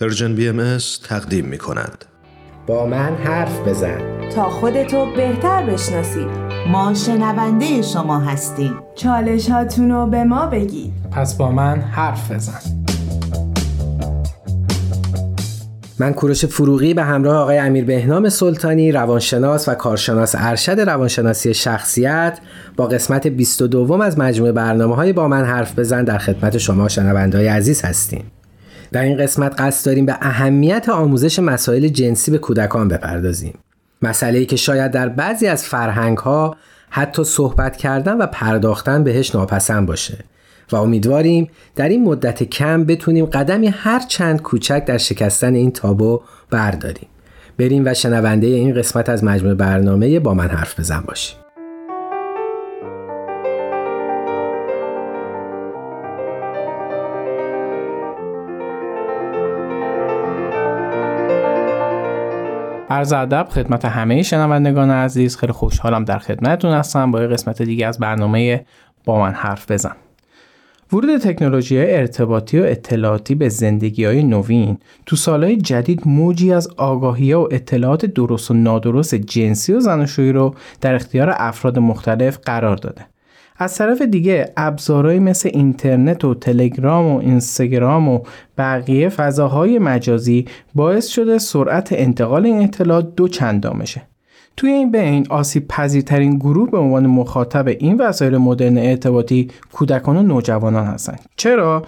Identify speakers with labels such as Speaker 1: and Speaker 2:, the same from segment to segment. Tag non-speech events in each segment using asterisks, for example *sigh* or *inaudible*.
Speaker 1: پرژن بی ام تقدیم می کند.
Speaker 2: با من حرف بزن.
Speaker 3: تا خودتو بهتر بشناسید.
Speaker 4: ما شنونده شما هستیم.
Speaker 5: چالش هاتونو به ما بگید.
Speaker 6: پس با من حرف بزن.
Speaker 2: من کوروش فروغی به همراه آقای امیر بهنام سلطانی روانشناس و کارشناس ارشد روانشناسی شخصیت با قسمت 22 از مجموعه برنامه های با من حرف بزن در خدمت شما شنوندای عزیز هستیم. در این قسمت قصد داریم به اهمیت آموزش مسائل جنسی به کودکان بپردازیم. مسئله ای که شاید در بعضی از فرهنگ ها حتی صحبت کردن و پرداختن بهش ناپسند باشه و امیدواریم در این مدت کم بتونیم قدمی هر چند کوچک در شکستن این تابو برداریم. بریم و شنونده این قسمت از مجموع برنامه با من حرف بزن باشیم.
Speaker 6: عرض ادب خدمت همه شنوندگان عزیز خیلی خوشحالم در خدمتتون هستم با قسمت دیگه از برنامه با من حرف بزن ورود تکنولوژی ارتباطی و اطلاعاتی به زندگی های نوین تو سالهای جدید موجی از آگاهی و اطلاعات درست و نادرست جنسی و زناشویی رو در اختیار افراد مختلف قرار داده. از طرف دیگه ابزارهایی مثل اینترنت و تلگرام و اینستاگرام و بقیه فضاهای مجازی باعث شده سرعت انتقال این اطلاعات دو چندان بشه. توی این بین آسیب پذیرترین گروه به عنوان مخاطب این وسایل مدرن ارتباطی کودکان و نوجوانان هستند. چرا؟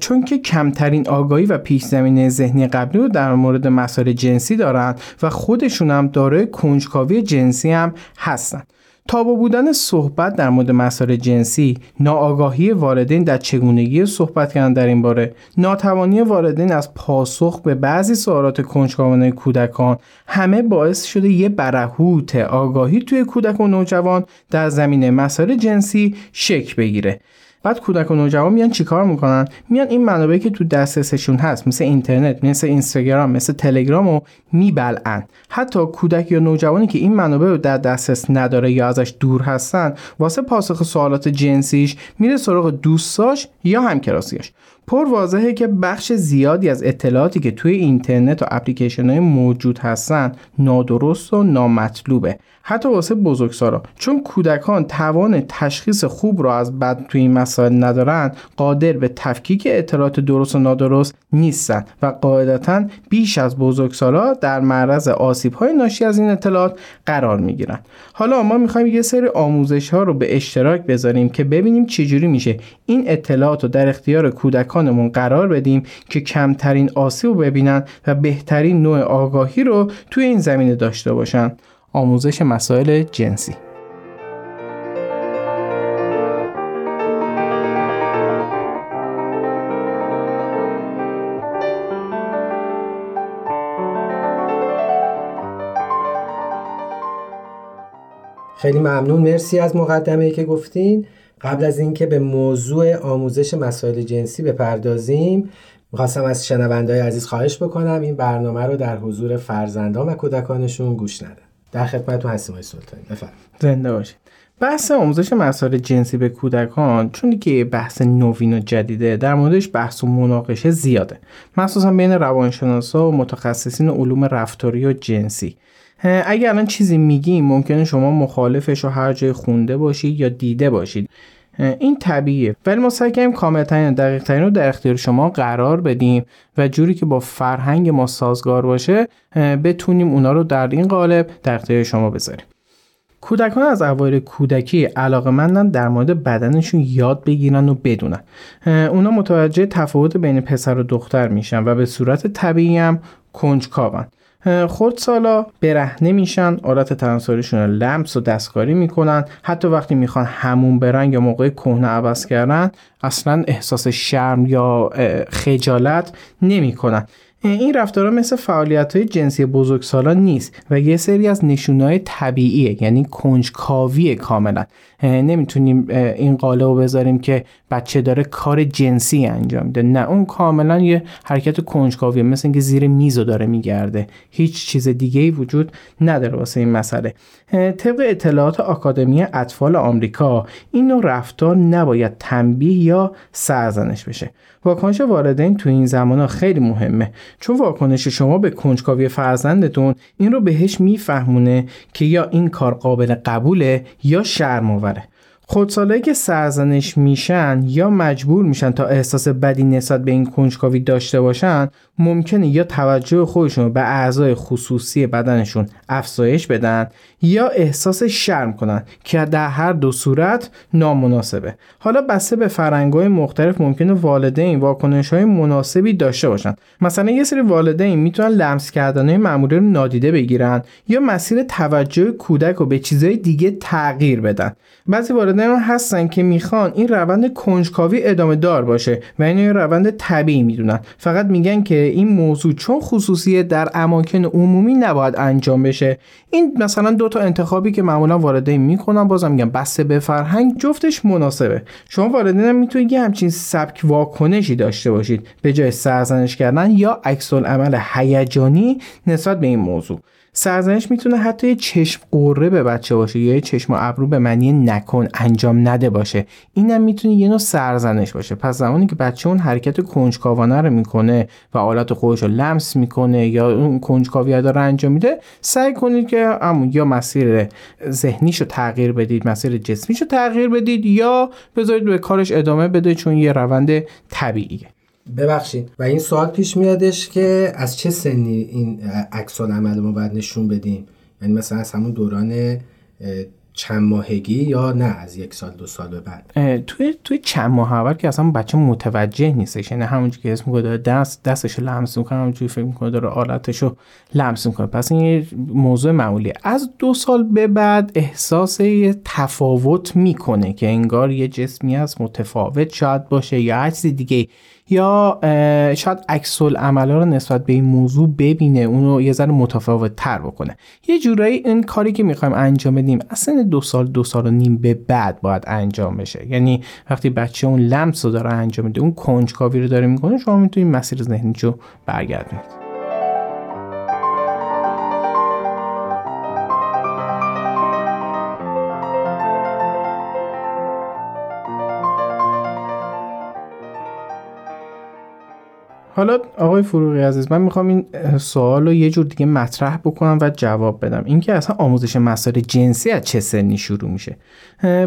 Speaker 6: چون که کمترین آگاهی و پیش زمینه ذهنی قبلی رو در مورد مسائل جنسی دارند و خودشون هم دارای کنجکاوی جنسی هم هستند. تابو بودن صحبت در مورد مسائل جنسی، ناآگاهی والدین در چگونگی صحبت کردن در این باره، ناتوانی والدین از پاسخ به بعضی سوالات کنجکاوانه کودکان همه باعث شده یه برهوت آگاهی توی کودک و نوجوان در زمینه مسائل جنسی شک بگیره. بعد کودک و نوجوان میان چیکار می‌کنن؟ میان این منابعی که تو دسترسشون هست مثل اینترنت مثل اینستاگرام مثل تلگرام رو میبلعن. حتی کودک یا نوجوانی که این منابع رو در دسترس نداره یا ازش دور هستن واسه پاسخ سوالات جنسیش میره سراغ دوستاش یا همکلاسیاش. پر واضحه که بخش زیادی از اطلاعاتی که توی اینترنت و اپلیکیشن های موجود هستن نادرست و نامطلوبه. حتی واسه بزرگسالا چون کودکان توان تشخیص خوب را از بد توی این مسائل ندارن قادر به تفکیک اطلاعات درست و نادرست نیستن و قاعدتا بیش از بزرگسالا در معرض آسیب های ناشی از این اطلاعات قرار می گیرن حالا ما می‌خوایم یه سری آموزش ها رو به اشتراک بذاریم که ببینیم چجوری میشه این اطلاعات رو در اختیار کودکانمون قرار بدیم که کمترین آسیب رو ببینن و بهترین نوع آگاهی رو توی این زمینه داشته باشن. آموزش مسائل جنسی.
Speaker 2: خیلی ممنون. مرسی از مقدمه ای که گفتین. قبل از اینکه به موضوع آموزش مسائل جنسی بپردازیم می‌خواستم از شنوندهای عزیز خواهش بکنم این برنامه رو در حضور فرزندان و کودکانشون گوش ندن در خدمتتون هستیم سلطانی. بفرمایید.
Speaker 6: زنده باشید. بحث آموزش مسائل جنسی به کودکان چون که بحث نوین و جدیده در موردش بحث و مناقشه زیاده. مخصوصا بین روانشناسا و متخصصین علوم رفتاری و جنسی. اگر الان چیزی میگیم ممکنه شما مخالفش رو هر جای خونده باشید یا دیده باشید. این طبیعیه. ولی ما سعی کنیم کاملترین دقیق ترین رو در اختیار شما قرار بدیم و جوری که با فرهنگ ما سازگار باشه بتونیم اونا رو در این قالب در اختیار شما بذاریم. کودکان از اوایل کودکی علاقه مندن در مورد بدنشون یاد بگیرن و بدونن. اونا متوجه تفاوت بین پسر و دختر میشن و به صورت طبیعی هم کنجکاون خود سالا برهنه میشن عادت تناسلیشون رو لمس و دستکاری می‌کنن. حتی وقتی می‌خوان همون برن یا موقع کهنه عوض کردن اصلا احساس شرم یا خجالت نمی‌کنن. این رفتارها مثل فعالیت های جنسی بزرگسالان نیست و یه سری از نشونهای طبیعیه یعنی کنجکاوی کاملا. نمی‌تونیم این قاله رو بذاریم که بچه داره کار جنسی انجام میده. نه اون کاملا یه حرکت کنجکاویه مثل اینکه زیر میزو داره میگرده. هیچ چیز دیگه ای وجود نداره واسه این مسئله. طبق اطلاعات آکادمی اطفال آمریکا این نوع رفتار نباید تنبیه یا سرزنش بشه. واکنش والدین تو این زمان ها خیلی مهمه. چون واکنش شما به کنجکاوی فرزندتون این رو بهش میفهمونه که یا این کار قابل قبوله یا شرم آوره خودسالایی که سرزنش میشن یا مجبور میشن تا احساس بدی نسبت به این کنجکاوی داشته باشن ممکنه یا توجه خودشون به اعضای خصوصی بدنشون افزایش بدن یا احساس شرم کنن که در هر دو صورت نامناسبه. حالا بسته به فرنگای مختلف ممکنه والدین واکنش های مناسبی داشته باشن. مثلا یه سری والدین می‌تونن لمس کردن معمولی رو نادیده بگیرن یا مسیر توجه کودک رو به چیزهای دیگه تغییر بدن. بعضی والدین هستن که می‌خوان این روند کنجکاوی ادامه دار باشه و اینو یه روند طبیعی می‌دونن. فقط میگن که این موضوع چون خصوصی در اماکن عمومی نباید انجام بشه. این مثلا دو تا انتخابی که معمولا والدین می‌کنن بازم میگن بسته به فرهنگ جفتش مناسبه. شما والدین هم می‌تونید یه همچین سبک واکنشی داشته باشید. به جای سرزنش کردن یا عکس عمل هیجانی نسبت به این موضوع. سرزنش می‌تونه حتی یه چشم قره به بچه باشه یا یه چشم و ابرو به معنی نکن انجام نده باشه. اینم می‌تونه یه نوع سرزنش باشه. پس زمانی که بچه اون حرکت کنجکاوانه رو می‌کنه و آلات خودش رو لمس می‌کنه یا اون کنجکاوی داره انجام میده سعی کنید که همون یا مسیر ذهنیش رو تغییر بدید مسیر جسمیش رو تغییر بدید یا بذارید به کارش ادامه بده چون یه روند طبیعیه.
Speaker 2: ببخشید. و این سوال پیش میادش که از چه سنی این عکس عمل ما باید نشون بدیم؟ یعنی مثلا از همون دوران چند ماهگی یا نه از یک سال دو سال به بعد؟
Speaker 6: توی توی چند ماه اول که اصلا بچه متوجه نیستش. یعنی همونجوری که اسم داره دست دستش لمس می‌کنه همونجوری فکر می‌کنه داره آلتشو لمس می‌کنه. پس این موضوع معمولیه. از دو سال به بعد احساس تفاوت می‌کنه که انگار یه جسمی از متفاوت شاید باشه یا هر دیگه. یا شاید عکس عملا رو نسبت به این موضوع ببینه اونو یه ذره متفاوت تر بکنه. یه جورایی این کاری که می‌خوایم انجام بدیم اصلا دو سال دو سال و نیم به بعد باید انجام بشه. یعنی وقتی بچه اون لمس رو داره انجام میده اون کنجکاوی رو داره می‌کنه شما می‌تونید مسیر ذهنیشو برگردونید. حالا آقای فروغی عزیز من می‌خوام این سوال رو یه جور دیگه مطرح بکنم و جواب بدم. اینکه اصلا آموزش مسائل جنسی از چه سنی شروع میشه؟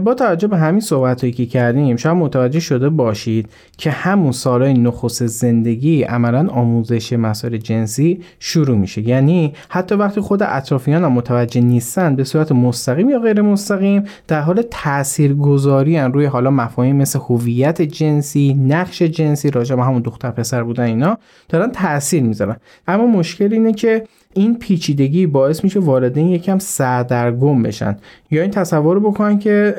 Speaker 6: با توجه به همین صحبت که کردیم شاید متوجه شده باشید که همون سالهای نخست زندگی عملا آموزش مسائل جنسی شروع میشه. یعنی حتی وقتی خود اطرافیان هم متوجه نیستن به صورت مستقیم یا غیر مستقیم در حال تاثیرگذاری روی حالا مفاهیم مثل هویت جنسی نقش جنسی راجع به همون دختر پسر بودن اینا دارن تاثیر می‌ذارن. اما مشکل اینه که این پیچیدگی باعث میشه والدین یکم سردرگم بشن. یا این تصور بکنن که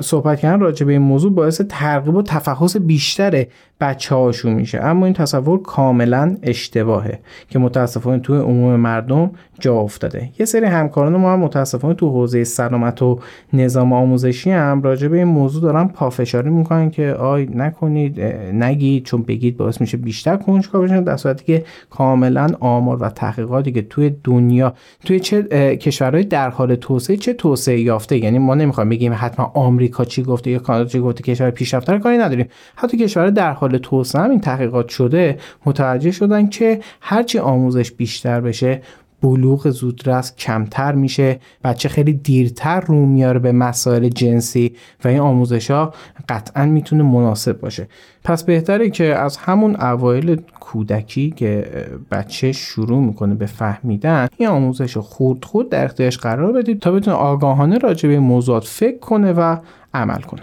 Speaker 6: صحبت کردن راجع به این موضوع باعث ترغیب و تفحص بیشتر بچه هاشون میشه. اما این تصور کاملا اشتباهه که متاسفانه توی عموم مردم جا افتاده. یه سری همکاران ما هم متاسفانه تو حوزه سلامت و نظام آموزشی هم راجع به این موضوع دارن پافشاری می‌کنن که آی نکنید نگید چون بگید باعث میشه بیشتر کنجکاو بشن در صورتی که کاملا آمار و تحقیقاتی که توی دنیا توی چه کشورهای در حال توسعه چه توسعه یافته؟ یعنی ما نمی‌خوایم بگیم حتما آمریکا چی گفته یا کانادا چی گفته کشور پیشرفته کاری نداریم. حتی کشور در حال توسعه هم این تحقیقات شده متوجه شدن که هرچی آموزش بیشتر بشه بلوغ زودرس کمتر میشه. بچه خیلی دیرتر رو میاره به مسائل جنسی و این آموزش ها قطعا می‌تونه مناسب باشه. پس بهتره که از همون اوایل کودکی که بچه شروع می‌کنه به فهمیدن این آموزش رو خورد خود در اختیارش قرار بدید تا بتونه آگاهانه راجع به موضوعات فکر کنه و عمل کنه.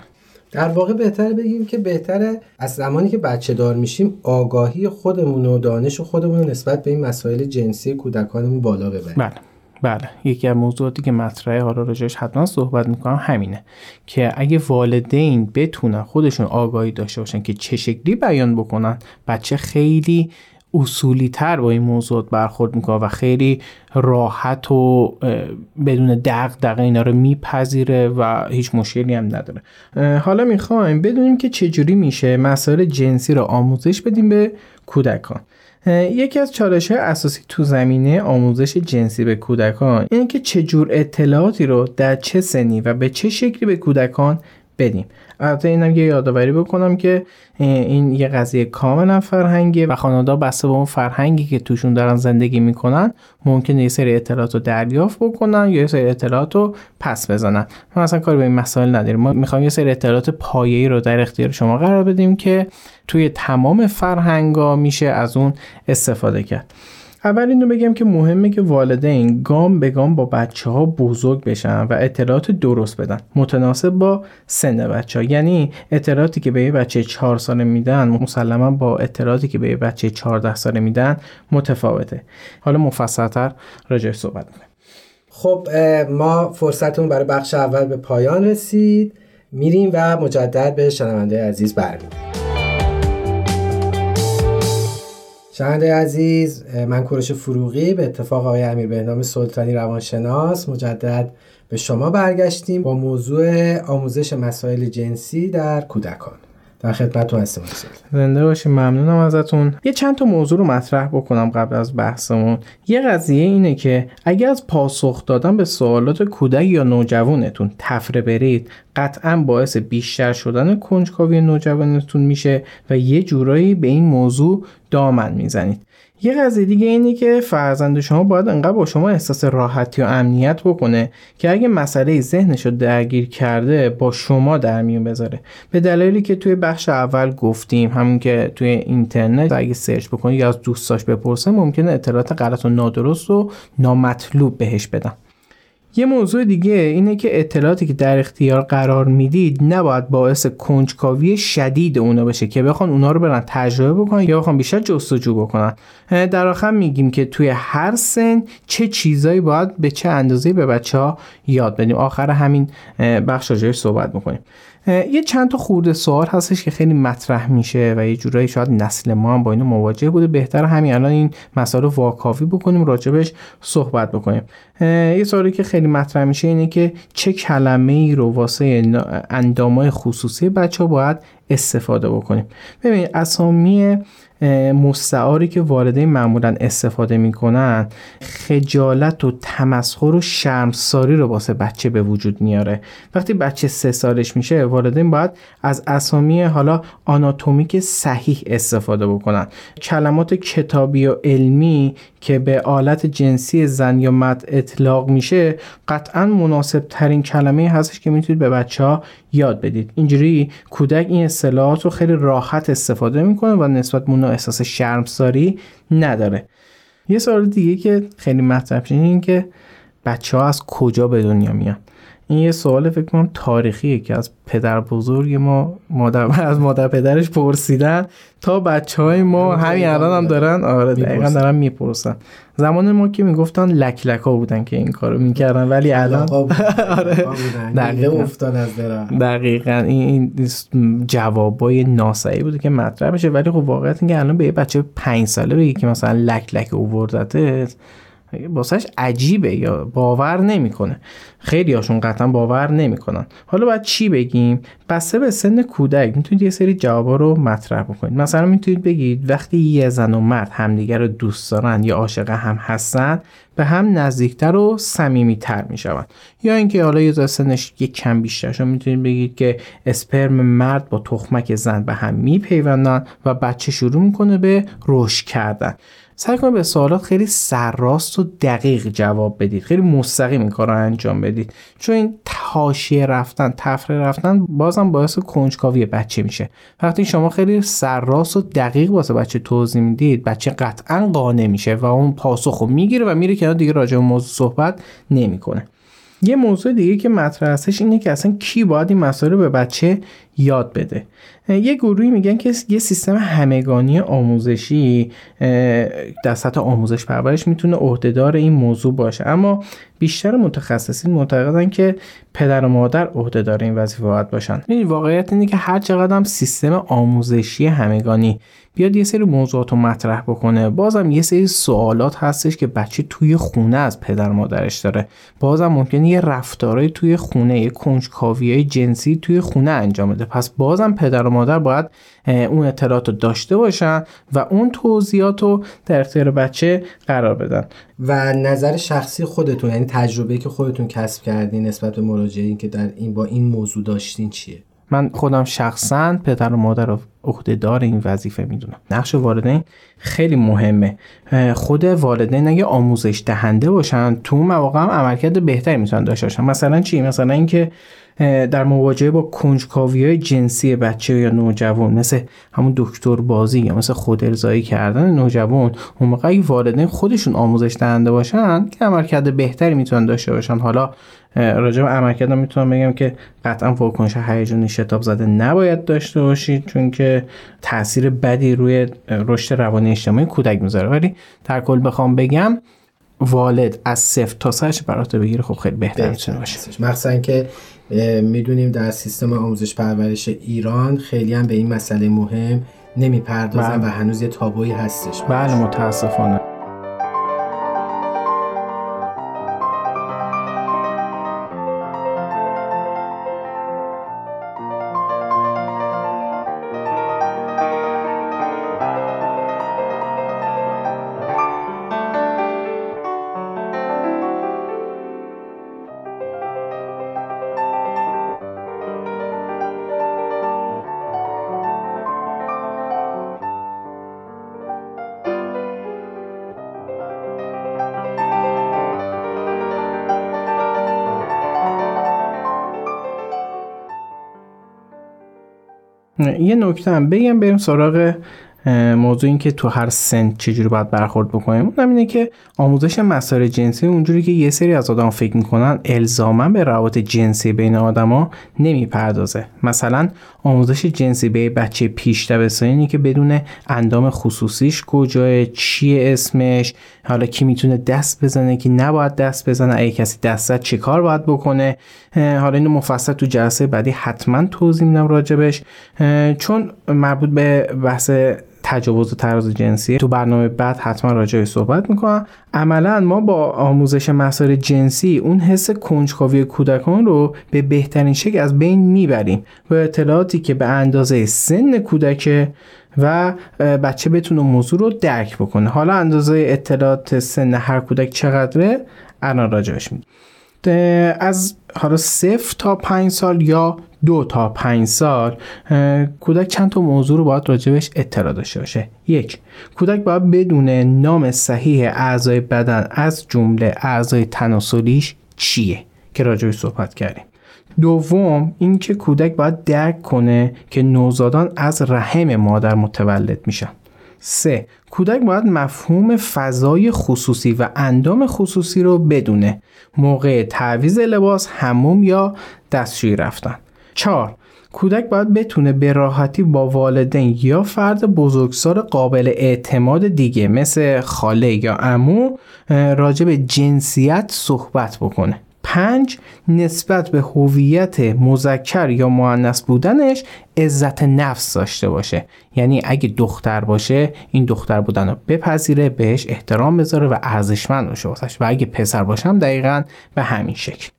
Speaker 2: در واقع بهتره بگیم که بهتره از زمانی که بچه دار میشیم آگاهی خودمون و دانش خودمون رو نسبت به این مسائل جنسی کودکانمون بالا ببریم.
Speaker 6: بله بله. یکی از موضوعاتی که مطرحه حالا راجعش حتما صحبت می‌کنم همینه که اگه والدین بتونن خودشون آگاهی داشته باشن که چه شکلی بیان بکنن بچه خیلی اصولی تر با این موضوع برخورد می‌کنه و خیلی راحت و بدون دق دق اینا رو میپذیره و هیچ مشکلی هم نداره. حالا می‌خوایم بدونیم که چجوری میشه مسائل جنسی رو آموزش بدیم به کودکان. یکی از چالش های اساسی تو زمینه آموزش جنسی به کودکان اینه که چجور اطلاعاتی رو در چه سنی و به چه شکلی به کودکان بدیم. البته اینم یه یادآوری بکنم که این یه قضیه کاملا فرهنگی و خانواده بسته به اون فرهنگی که توشون دارن زندگی می‌کنن ممکنه یه سری اطلاعات رو دریافت بکنن یا یه سری اطلاعات رو پس بزنن. ما اصلا کاری به این مسائل نداریم. ما می‌خوایم یه سری اطلاعات پایه‌ای رو در اختیار شما قرار بدیم که توی تمام فرهنگا میشه از اون استفاده کرد. اول اینو بگم که مهمه که والدین گام به گام با بچه ها بزرگ بشن و اطلاعات درست بدن. متناسب با سن بچه ها یعنی اطلاعاتی که به یه بچه 4 ساله میدن مسلما با اطلاعاتی که به یه بچه 14 ساله میدن متفاوته. حالا مفصلتر راجع صحبت می‌کنیم.
Speaker 2: خب ما فرصتون برای بخش اول به پایان رسید. میریم و مجدد به شنونده عزیز برمیگردیم شنونده عزیز من کوروش فروغی. به اتفاق آقای امیر بهنام سلطانی روانشناس مجدد به شما برگشتیم با موضوع آموزش مسائل جنسی در کودکان. در خدمتتون هستم
Speaker 6: زنده باشیم ممنونم ازتون. یه چند تا موضوع رو مطرح بکنم قبل از بحثمون. یه قضیه اینه که اگر از پاسخ دادن به سوالات کودک یا نوجوانتون تفره برید قطعا باعث بیشتر شدن کنجکاوی نوجوانتون میشه و یه جورایی به این موضوع دامن می‌زنید. یه قضیه دیگه اینه که فرزند شما باید انقدر با شما احساس راحتی و امنیت بکنه که اگه مسئله ذهنش رو درگیر کرده با شما در میون بذاره. به دلیلی که توی بخش اول گفتیم همون که توی اینترنت اگه سرچ بکنی یا از دوستاش بپرسه ممکنه اطلاعات غلط و نادرست و نامطلوب بهش بدن. یه موضوع دیگه اینه که اطلاعاتی که در اختیار قرار می‌دید نباید باعث کنجکاوی شدید اونا بشه که بخوان اونا رو برن تجربه بکنن یا بخوان بیشتر جستجو بکنن. در آخر میگیم که توی هر سن چه چیزایی باید به چه اندازه به بچه ها یاد بدیم. آخر همین بخش راجعش صحبت می‌کنیم یه چند تا خورده سوال هستش که خیلی مطرح میشه و یه جورایی شاید نسل ما هم با اینو مواجه بوده. بهتر همین الان این مسائل واکاوی بکنیم راجبش صحبت بکنیم. یه سوالی که خیلی مطرح میشه اینه که چه کلمه ای رو واسه اندامای خصوصی بچه ها باید استفاده بکنیم؟ ببینید اسامی مستعاری که والدین معمولا استفاده می‌کنن خجالت و تمسخر و شرمساری رو واسه بچه به وجود میاره. وقتی بچه سه سالش میشه والدین باید از اسامی حالا آناتومیک صحیح استفاده بکنن. کلمات کتابی و علمی که به آلت جنسی زن یا مرد اطلاق میشه قطعا مناسب ترین کلمه هستش که می‌تونید به بچه ها یاد بدید. اینجوری کودک این اصطلاحات رو خیلی راحت استفاده می‌کنه و نسبت به احساس شرمساری نداره. یه سوال دیگه که خیلی مطرح این که بچه ها از کجا به دنیا میان؟ این یه سوال فکر کنم تاریخیه که از پدر بزرگ ما مادر *laughs* از مادر پدرش پرسیدن تا بچه های ما همین الان هم دارن؟ آره دقیقا دارن می‌پرسن. زمان ما که می‌گفتن لک لک ها بودن که این کارو می‌کردن ولی الان *laughs*
Speaker 2: آره. دقیقا. افتاد از
Speaker 6: دقیقا. این جوابای ناسعی بوده که مطرح بشه. ولی خب واقعیت اینکه الان به یه بچه پنج ساله بگی که مثلا لک لک اووردته باسش عجیبه یا باور نمی‌کنه؟ خیلی هاشون قطعا باور نمی‌کنن. حالا باید چی بگیم؟ بسته به سن کودک. می‌تونید یه سری جوابا رو مطرح بکنید. مثلا می‌تونید بگید وقتی یه زن و مرد همدیگر رو دوست دارن یا عاشق هم هستن به هم نزدیکتر و صمیمیتر می‌شوند. یا اینکه حالا یه سنش یک کم بیشتر شما می‌تونید بگید که اسپرم مرد با تخمک زن به هم میپیوندن و بچه شروع می‌کنه به رشد کردن. سعی کنید به سوالات خیلی سرراست و دقیق جواب بدید. خیلی مستقیم این کار رو انجام بدید. چون این تاشیه رفتن تفره رفتن بازم باعث کنجکاوی بچه میشه. وقتی شما خیلی سرراست و دقیق واسه بچه توضیح می‌دید بچه قطعا قانع میشه و اون پاسخ رو می‌گیره و میره کنار دیگه راجع به موضوع صحبت نمی‌کنه. یه موضوع دیگه که مطرح هستش اینه که اصلا کی باید این مسائل به بچه یاد بده. یه گروهی میگن که یه سیستم همگانی آموزشی در سطح آموزش پرورش می‌تونه عهدهدار این موضوع باشه. اما بیشتر متخصصین معتقدن که پدر و مادر عهدهدار این وظیفه باید باشن. این واقعیت اینه که هر چقدر هم سیستم آموزشی همگانی بیاد یه سری موضوعات رو مطرح بکنه بازم یه سری سوالات هستش که بچه توی خونه از پدر مادرش داره. بازم ممکنه یه رفتارهای توی خونه یه کنجکاوی جنسی توی خونه انجام بده. پس بازم پدر و مادر باید اون اطلاعات رو داشته باشن و اون توضیحات رو در اختیار بچه قرار بدن.
Speaker 2: و نظر شخصی خودتون یعنی تجربه که خودتون کسب کردین نسبت به مراجعین که در این با این موضوع داشتین چیه؟
Speaker 6: من خودم شخصا پدر و مادر رو عهدهدار این وظیفه می‌دونم. نقش والدین خیلی مهمه. خود والدین اگه آموزش دهنده باشن تو مواقع هم عملکرد بهتری می‌تونن داشته باشن. مثلا چی؟ مثلا اینکه در مواجهه با کنجکاوی های جنسی بچه یا نوجوان مثل همون دکتر بازی یا مثل خود ارزایی کردن نوجوان اون موقع والدین خودشون آموزش دهنده باشن که عملکرد بهتری می‌تونن داشته باشن. حالا راجع به عملکردم می‌تونم بگم که قطعا واکنش هیجانی شتاب زده نباید داشته باشید چون که تاثیر بدی روی رشد روانی اجتماعی کودک می‌ذاره. ولی در کل بخوام بگم والد از صفر تا سرش برات بگیره خب خیلی بهتر می‌تونه باشه.
Speaker 2: مخصوصا که می‌دونیم در سیستم آموزش پرورش ایران خیلی هم به این مسئله مهم نمی‌پردازن
Speaker 6: بله.
Speaker 2: و هنوز یه تابویی هستش
Speaker 6: بله متاسفانه یه نکته هم بگم بریم سراغ موضوع این که تو هر سن چجوری باید برخورد بکنیم اونم اینه که آموزش مسائل جنسی اونجوری که یه سری از آدم فکر می‌کنن الزاما به روابط جنسی بین آدما نمی‌پردازه. مثلا آموزش جنسی به بچه پیش دبستانی که بدون اندام خصوصیش کجاه چیه اسمش حالا کی می‌تونه دست بزنه کی نباید دست بزنه اگه کسی دست زد چه کار باید بکنه. حالا اینو مفصل تو جلسه بعدی حتما توضیح میدم راجبش. چون مربوط به بحث تجاوز و تراز جنسی. تو برنامه بعد حتما راجع صحبت می‌کنم. عملا ما با آموزش مسائل جنسی اون حس کنجکاوی کودکان رو به بهترین شکل از بین می‌بریم و اطلاعاتی که به اندازه سن کودک و بچه بتونه موضوع رو درک بکنه. حالا اندازه اطلاعات سن هر کودک چقدره؟ الان راجعش میگیم از حالا صفر تا پنج سال یا دو تا پنج سال کودک چند تا موضوع رو باید راجبش اطلاع داشته باشه؟ یک کودک باید بدون نام صحیح اعضای بدن از جمله اعضای تناسلیش چیه که راجبش صحبت کردیم؟ دوم اینکه کودک باید درک کنه که نوزادان از رحم مادر متولد میشن. سه. کودک باید مفهوم فضای خصوصی و اندام خصوصی رو بدونه. موقع تعویز لباس هموم یا دستشویی رفتن. چهار. کودک باید بتونه به راحتی با والدین یا فرد بزرگسال قابل اعتماد دیگه مثل خاله یا امو راجع به جنسیت صحبت بکنه. پنج نسبت به هویت مذکر یا مؤنث بودنش عزت نفس داشته باشه. یعنی اگه دختر باشه این دختر بودن رو بپذیره بهش احترام بذاره و ارزشمند باشه واسش. و اگه پسر باشم دقیقا به همین شکل.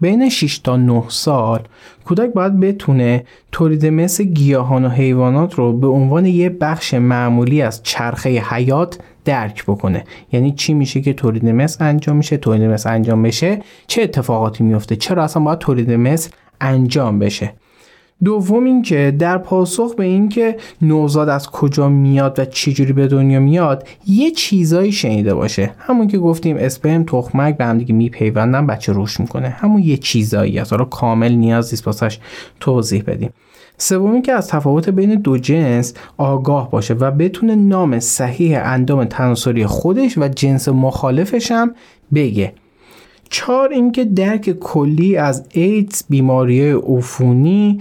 Speaker 6: بین 6 تا 9 سال کودک باید بتونه تولید مثل گیاهان و حیوانات رو به عنوان یه بخش معمولی از چرخه حیات درک بکنه. یعنی چی میشه که تولید مثل انجام میشه تولید مثل انجام بشه؟ چه اتفاقاتی میفته؟ چرا اصلا باید تولید مثل انجام بشه؟ دوم اینکه در پاسخ به اینکه نوزاد از کجا میاد و چجوری به دنیا میاد یه چیزایی شنیده باشه. همون که گفتیم اسپرم تخمک به هم دیگه میپیوندن بچه روش می‌کنه. همون یه چیزایی است. حالا کامل نیاز نیست توضیح بدیم. سومی که از تفاوت بین دو جنس آگاه باشه و بتونه نام صحیح اندام تناسلی خودش و جنس مخالفش هم بگه. چهار اینکه درک کلی از ایدز بیماری عفونی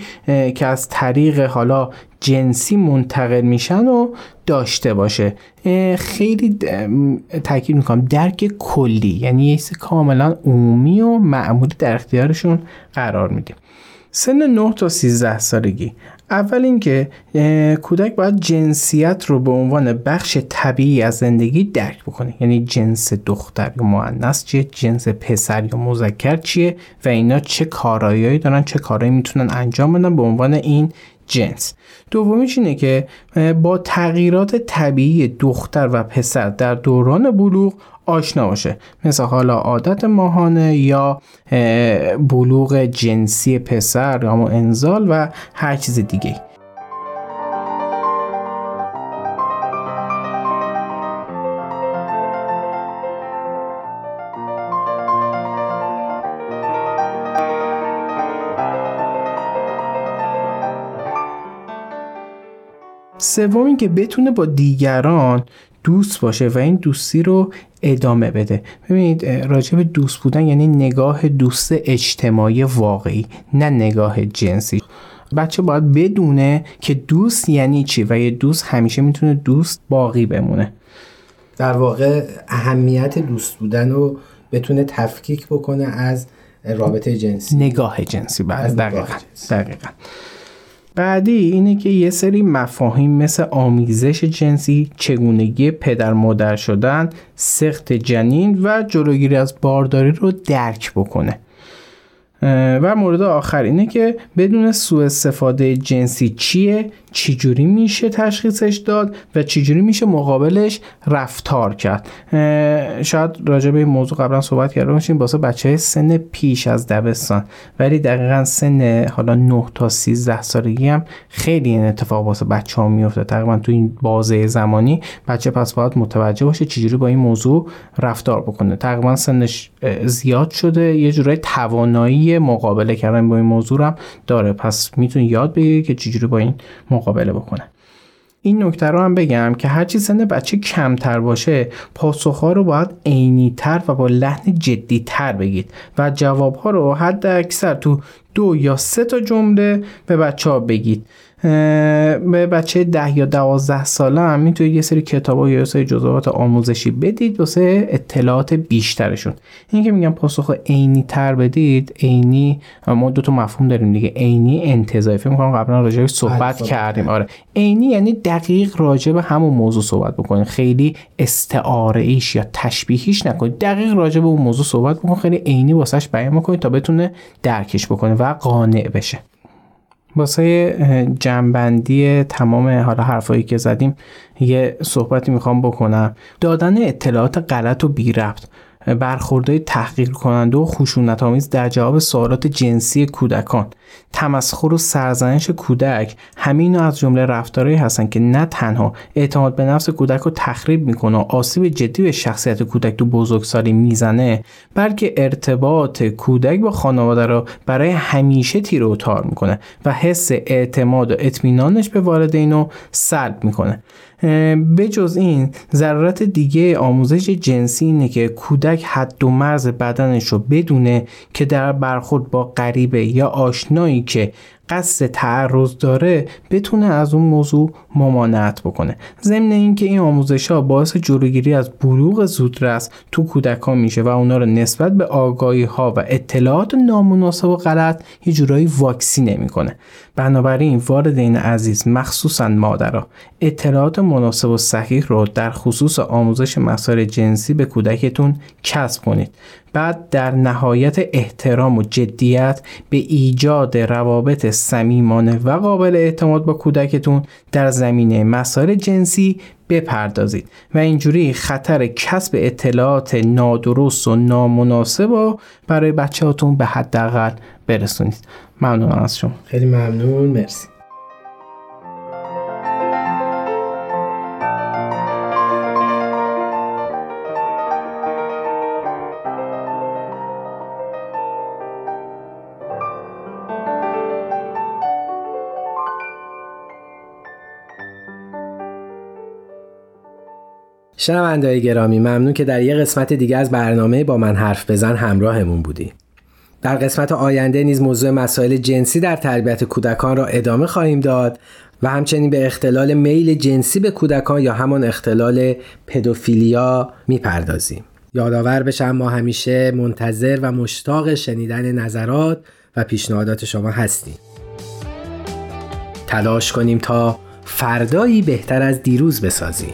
Speaker 6: که از طریق حالا جنسی منتقل میشن و داشته باشه. خیلی تاکید می‌کنم درک کلی یعنی یه کاملا عمومی و معمولی در اختیارشون قرار میدیم سن 9 تا 13 سالگی. اول اینکه کودک باید جنسیت رو به عنوان بخش طبیعی از زندگی درک بکنه. یعنی جنس دختر یا مؤنث چیه جنس پسر یا مذکر چیه و اینا چه کارایی دارن چه کارایی می‌تونن انجام بدن به عنوان این جنس. دومیش اینه که با تغییرات طبیعی دختر و پسر در دوران بلوغ آشنا باشه. مثل حالا عادت ماهانه یا بلوغ جنسی پسر یا انزال و هر چیز دیگه سوم که بتونه با دیگران دوست باشه و این دوستی رو ادامه بده. ببینید راجع به دوست بودن یعنی نگاه دوست اجتماعی واقعی نه نگاه جنسی. بچه باید بدونه که دوست یعنی چی و یه دوست همیشه می‌تونه دوست باقی بمونه.
Speaker 2: در واقع اهمیت دوست بودن رو بتونه تفکیک بکنه از رابطه جنسی.
Speaker 6: نگاه جنسی بعد بله، دقیقا. دقیقا. بعدی اینه که یه سری مفاهیم مثل آمیزش جنسی، چگونگی پدر مادر شدن، سخت جنین و جلوگیری از بارداری رو درک بکنه. و مورد آخر اینه که بدون سوء استفاده جنسی چیه چجوری میشه تشخیصش داد و چجوری میشه مقابلش رفتار کرد؟ شاید راجع به این موضوع قبلا صحبت کرده باشیم. واسه بچه سن پیش از دبستان. ولی دقیقا سن حالا 9 تا 13 سالگی هم خیلی این اتفاق واسه بچه ها میفته تقریبا تو این بازه زمانی بچه پس باید متوجه باشه چجوری با این موضوع رفتار بکنه. تقریبا سنش زیاد شده. یه جورای توانایی مقابله کردن با این موضوع هم داره. پس می‌تونه یاد بگیره که چجوری با این مقابله بکنه. این نکته رو هم بگم که هرچی سن بچه کمتر باشه پاسخها رو باید عینیتر و با لحن جدیتر بگید و جوابها رو حد اکثر تو دو یا سه تا جمله به بچه ها بگید. به بچه ده یا دوازده ساله هم می‌تونید یه سری کتاب یا یه سری جزوات آموزشی بدید واسه اطلاعات بیشترشون. این که میگم پاسخ عینی تر بدید عینی ما دو تا مفهوم داریم دیگه عینی انتظایی. فکر می‌کنم قبلا راجع صحبت کردیم. آره. عینی یعنی دقیق راجع به همون موضوع صحبت بکنید. خیلی استعاره ایش یا تشبیهیش نکنید. دقیق راجع به اون موضوع صحبت بکنید خیلی عینی واسش بیان بکنید تا بتونه درکش بکنه و قانع بشه. واسه جنبندی تمام حالا حرفایی که زدیم یه صحبتی می‌خوام بکنم. دادن اطلاعات غلط و بی ربط برخوردهای تحقیق کننده و خشونت آمیز در جواب سوالات جنسی کودکان. تمسخر و سرزنش کودک. همین از جمله رفتارهایی هستن که نه تنها اعتماد به نفس کودک رو تخریب می‌کنه و آسیب جدی به شخصیت کودک تو بزرگسالی می‌زنه بلکه ارتباط کودک با خانواده رو برای همیشه تیر و تار می‌کنه و حس اعتماد و اطمینانش به والدین رو سلب می‌کنه. به جز این ضرورت دیگه آموزش جنسی اینه که کودک حد و مرز بدنش رو بدونه که در برخورد با غریبه یا آشنایی که قصد تعرض داره بتونه از اون موضوع ممانعت بکنه. ضمن اینکه این آموزش ها باعث جلوگیری از بلوغ زودرس تو کودکان میشه و اونا رو نسبت به آگاهی ها و اطلاعات نامناسب و غلط یه جورایی واکسینه می‌کنه بنابراین والدین عزیز مخصوصا مادرها اطلاعات مناسب و صحیح رو در خصوص آموزش مسائل جنسی به کودکتون کسب کنید. بعد در نهایت احترام و جدیت به ایجاد روابط صمیمانه و قابل اعتماد با کودکتون در زمینه مسائل جنسی بپردازید. و اینجوری خطر کسب اطلاعات نادرست و نامناسب رو برای بچه هاتون به حداقل برسونید. ممنون از شما.
Speaker 2: خیلی ممنون. مرسی. شنوندهای گرامی ممنون که در یه قسمت دیگه از برنامه با من حرف بزن همراهمون بودی. در قسمت آینده نیز موضوع مسائل جنسی در تربیت کودکان را ادامه خواهیم داد و همچنین به اختلال میل جنسی به کودکان یا همان اختلال پدوفیلیا می‌پردازیم. یادآور بشم ما همیشه منتظر و مشتاق شنیدن نظرات و پیشنهادات شما هستیم. تلاش کنیم تا فردایی بهتر از دیروز بسازیم.